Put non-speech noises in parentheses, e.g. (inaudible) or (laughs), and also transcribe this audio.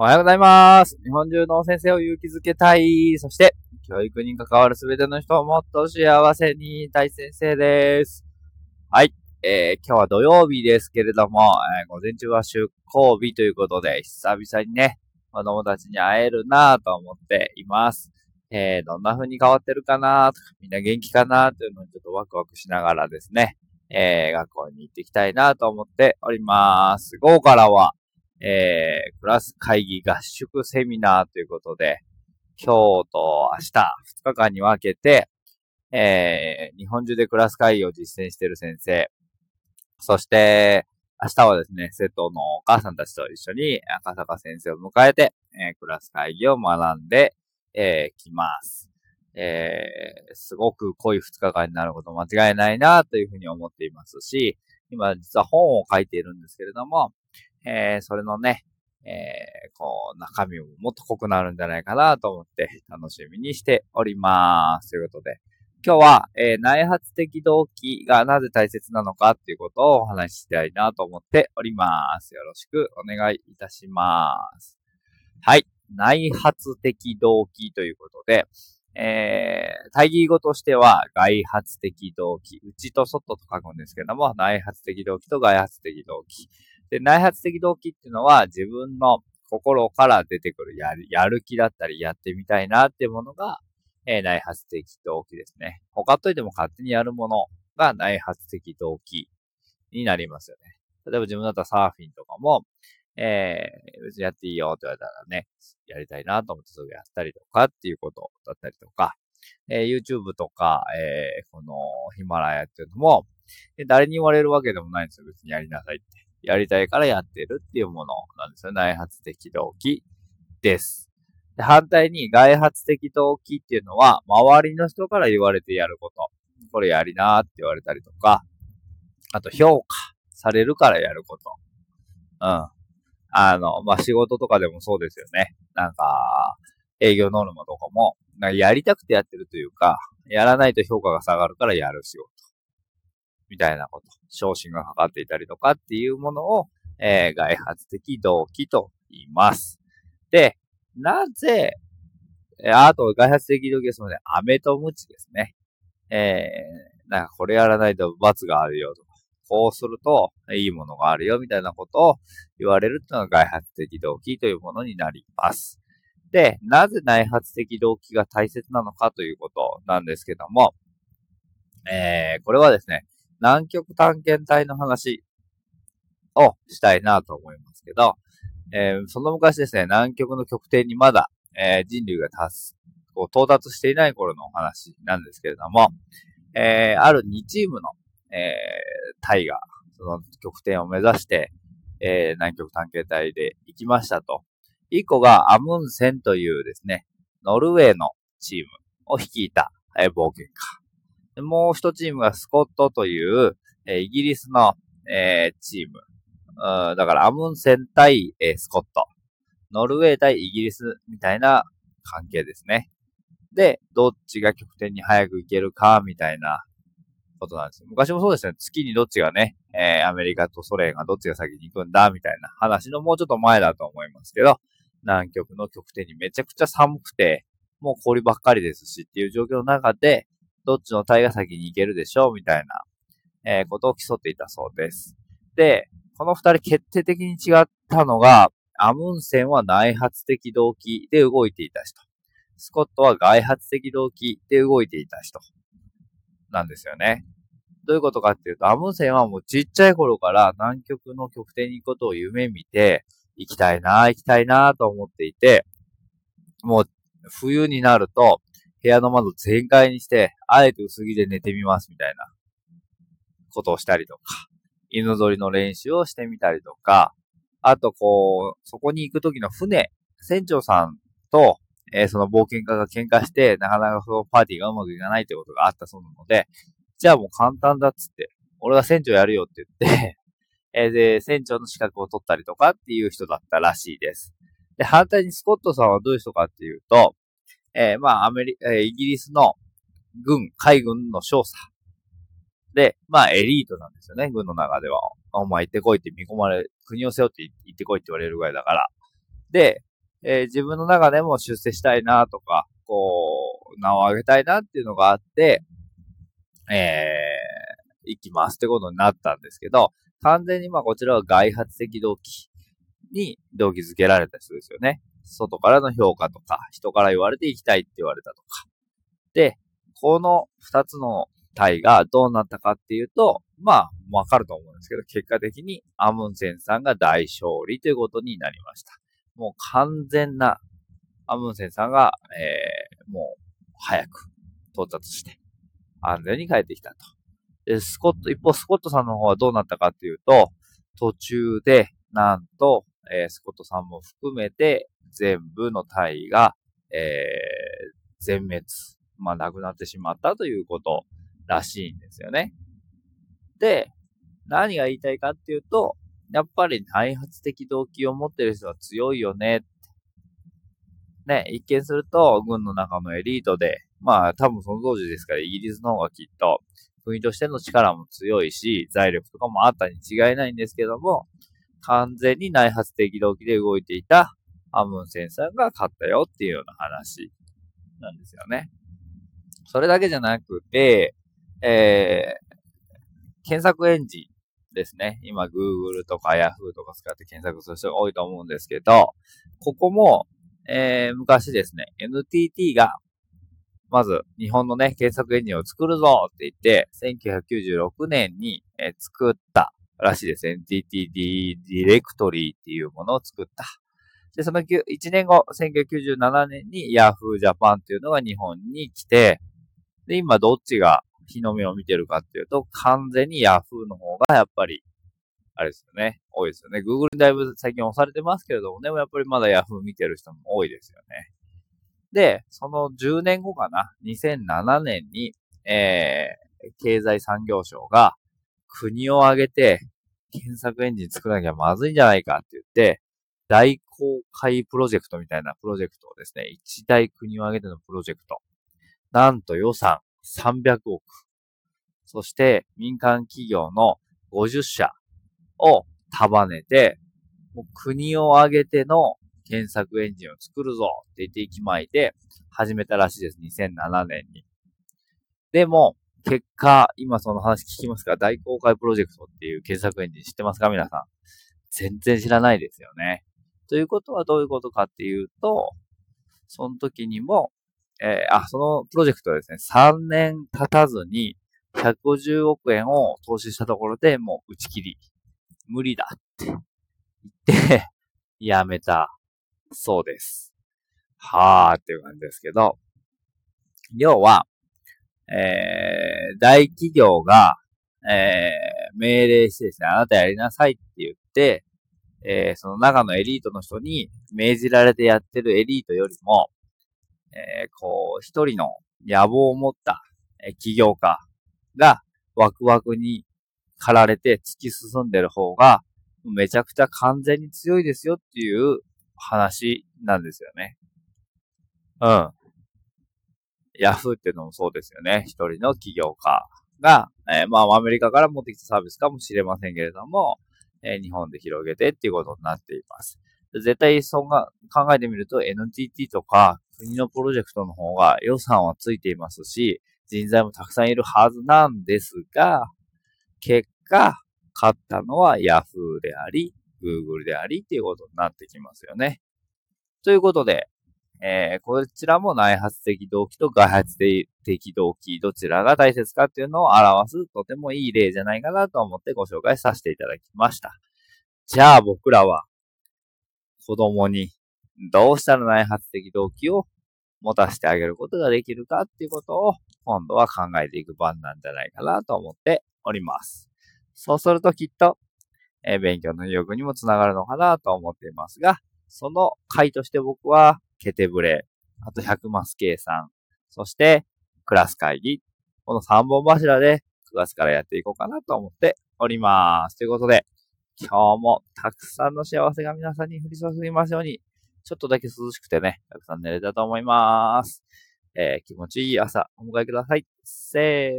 おはようございます。日本中の先生を勇気づけたい。そして、教育に関わるすべての人をもっと幸せに大先生です。はい。えー、今日は土曜日ですけれども、えー、午前中は出校日ということで、久々にね、子供たちに会えるなぁと思っています。えー、どんな風に変わってるかなとか、みんな元気かなというのをちょっとワクワクしながらですね、えー、学校に行っていきたいなと思っております。午後からは、えー、クラス会議合宿セミナーということで、今日と明日、2日間に分けて、えー、日本中でクラス会議を実践している先生、そして、明日はですね、生徒のお母さんたちと一緒に赤坂先生を迎えて、えー、クラス会議を学んで、えー、きます。えー、すごく濃い2日間になること間違いないなというふうに思っていますし、今実は本を書いているんですけれども、えー、それのね、えー、こう、中身ももっと濃くなるんじゃないかなと思って楽しみにしております。ということで、今日は、えー、内発的動機がなぜ大切なのかっていうことをお話ししたいなと思っております。よろしくお願いいたします。はい。内発的動機ということで、えー、対義語としては外発的動機、内と外と書くんですけども、内発的動機と外発的動機。で、内発的動機っていうのは自分の心から出てくるやる、やる気だったり、やってみたいなっていうものが、えー、内発的動機ですね。他といても勝手にやるものが内発的動機になりますよね。例えば自分だったらサーフィンとかも、えー、別にやっていいよって言われたらね、やりたいなと思ってすぐやったりとかっていうことだったりとか、えー、YouTube とか、えー、このヒマラヤっていうのも、誰に言われるわけでもないんですよ。別にやりなさいって。やりたいからやってるっていうものなんですよ。内発的動機です。で反対に外発的動機っていうのは、周りの人から言われてやること。これやりなーって言われたりとか、あと評価されるからやること。うん。あの、まあ、仕事とかでもそうですよね。なんか、営業ノルマとかも、なんかやりたくてやってるというか、やらないと評価が下がるからやる仕事。みたいなこと、昇進がかかっていたりとかっていうものを、えー、外発的動機と言います。で、なぜ、えあと外発的動機ですので、飴とムチですね。えー、なんかこれやらないと罰があるよとか、こうするといいものがあるよみたいなことを言われるっていうのが外発的動機というものになります。で、なぜ内発的動機が大切なのかということなんですけども、えー、これはですね、南極探検隊の話をしたいなと思いますけど、えー、その昔ですね、南極の極点にまだ、えー、人類が達す、こう到達していない頃のお話なんですけれども、えー、ある2チームの、え隊が、その極点を目指して、え南極探検隊で行きましたと。1個がアムンセンというですね、ノルウェーのチームを率いた、え冒険家。もう一チームがスコットという、えー、イギリスの、えー、チーム。うん、だからアムンセン対、えー、スコット。ノルウェー対イギリスみたいな関係ですね。で、どっちが極点に早く行けるか、みたいなことなんですよ。昔もそうですね。月にどっちがね、えー、アメリカとソ連がどっちが先に行くんだ、みたいな話のもうちょっと前だと思いますけど、南極の極点にめちゃくちゃ寒くて、もう氷ばっかりですしっていう状況の中で、どっちの体が先に行けるでしょう？みたいな、えー、ことを競っていたそうです。で、この二人決定的に違ったのが、アムンセンは内発的動機で動いていた人。スコットは外発的動機で動いていた人。なんですよね。どういうことかっていうと、アムンセンはもうちっちゃい頃から南極の極点に行くことを夢見て、行きたいな、行きたいなと思っていて、もう冬になると、部屋の窓全開にして、あえて薄着で寝てみますみたいなことをしたりとか、犬ぞりの練習をしてみたりとか、あとこう、そこに行く時の船、船長さんと、えー、その冒険家が喧嘩して、なかなかそのパーティーがうまくいかないってことがあったそうなので、じゃあもう簡単だっつって、俺が船長やるよって言って (laughs) えー、で、船長の資格を取ったりとかっていう人だったらしいです。で、反対にスコットさんはどういう人かっていうと、えー、まあ、アメリ、え、イギリスの軍、海軍の少佐。で、まあ、エリートなんですよね、軍の中では。お前行ってこいって見込まれ、国を背負って行ってこいって言われるぐらいだから。で、えー、自分の中でも出世したいなとか、こう、名を上げたいなっていうのがあって、えー、行きますってことになったんですけど、完全にまあこちらは外発的動機に動機づけられた人ですよね。外からの評価とか、人から言われて行きたいって言われたとか。で、この二つの体がどうなったかっていうと、まあ、わかると思うんですけど、結果的にアムンセンさんが大勝利ということになりました。もう完全なアムンセンさんが、えー、もう早く到達して、安全に帰ってきたと。で、スコット、一方スコットさんの方はどうなったかっていうと、途中で、なんと、えー、スコットさんも含めて、全部の隊が、えー、全滅、まあ、なくなってしまったということらしいんですよね。で、何が言いたいかっていうと、やっぱり内発的動機を持ってる人は強いよね。ね、一見すると、軍の中のエリートで、まあ多分その当時ですから、イギリスの方がきっと、国としての力も強いし、財力とかもあったに違いないんですけども、完全に内発的動機で動いていたアムンセンさんが勝ったよっていうような話なんですよね。それだけじゃなくて、えー、検索エンジンですね。今、Google とか Yahoo とか使って検索する人が多いと思うんですけど、ここも、えー、昔ですね、NTT が、まず、日本のね、検索エンジンを作るぞって言って、1996年に、え、作ったらしいです。NTTD ディレクトリーっていうものを作った。で、その1年後、1997年に Yahoo Japan っていうのが日本に来て、で、今どっちが日の目を見てるかっていうと、完全に Yahoo の方がやっぱり、あれですよね。多いですよね。Google にだいぶ最近押されてますけれども、でもやっぱりまだ Yahoo 見てる人も多いですよね。で、その10年後かな、2007年に、えー、経済産業省が国を挙げて検索エンジン作らなきゃまずいんじゃないかって言って、大公開プロジェクトみたいなプロジェクトをですね、一大国を挙げてのプロジェクト。なんと予算300億。そして民間企業の50社を束ねて、もう国を挙げての検索エンジンを作るぞって言って息巻いて始めたらしいです。2007年に。でも、結果、今その話聞きますか？大公開プロジェクトっていう検索エンジン知ってますか？皆さん。全然知らないですよね。ということはどういうことかっていうと、その時にも、えー、あ、そのプロジェクトはですね、3年経たずに150億円を投資したところでもう打ち切り。無理だって言ってやめたそうです。はーっていう感じですけど、要は、えー、大企業が、えー、命令してですね、あなたやりなさいって言って、えー、その中のエリートの人に命じられてやってるエリートよりも、えー、こう、一人の野望を持った、え起業家がワクワクに駆られて突き進んでる方が、めちゃくちゃ完全に強いですよっていう話なんですよね。うん。ヤフーっていうのもそうですよね。一人の起業家が、えー、まあアメリカから持ってきたサービスかもしれませんけれども、えー、日本で広げてっていうことになっています。絶対そんな考えてみると NTT とか国のプロジェクトの方が予算はついていますし、人材もたくさんいるはずなんですが、結果、勝ったのは Yahoo であり、Google でありっていうことになってきますよね。ということで、えー、こちらも内発的動機と外発的動機、どちらが大切かっていうのを表すとてもいい例じゃないかなと思ってご紹介させていただきました。じゃあ僕らは子供にどうしたら内発的動機を持たせてあげることができるかっていうことを今度は考えていく番なんじゃないかなと思っております。そうするときっと、えー、勉強の意欲にもつながるのかなと思っていますが、その回として僕は、ケテブレ、あと100マス計算、そしてクラス会議、この3本柱で9月からやっていこうかなと思っております。ということで、今日もたくさんの幸せが皆さんに降り注ぎますように、ちょっとだけ涼しくてね、たくさん寝れたと思います。えー、気持ちいい朝お迎えください。せー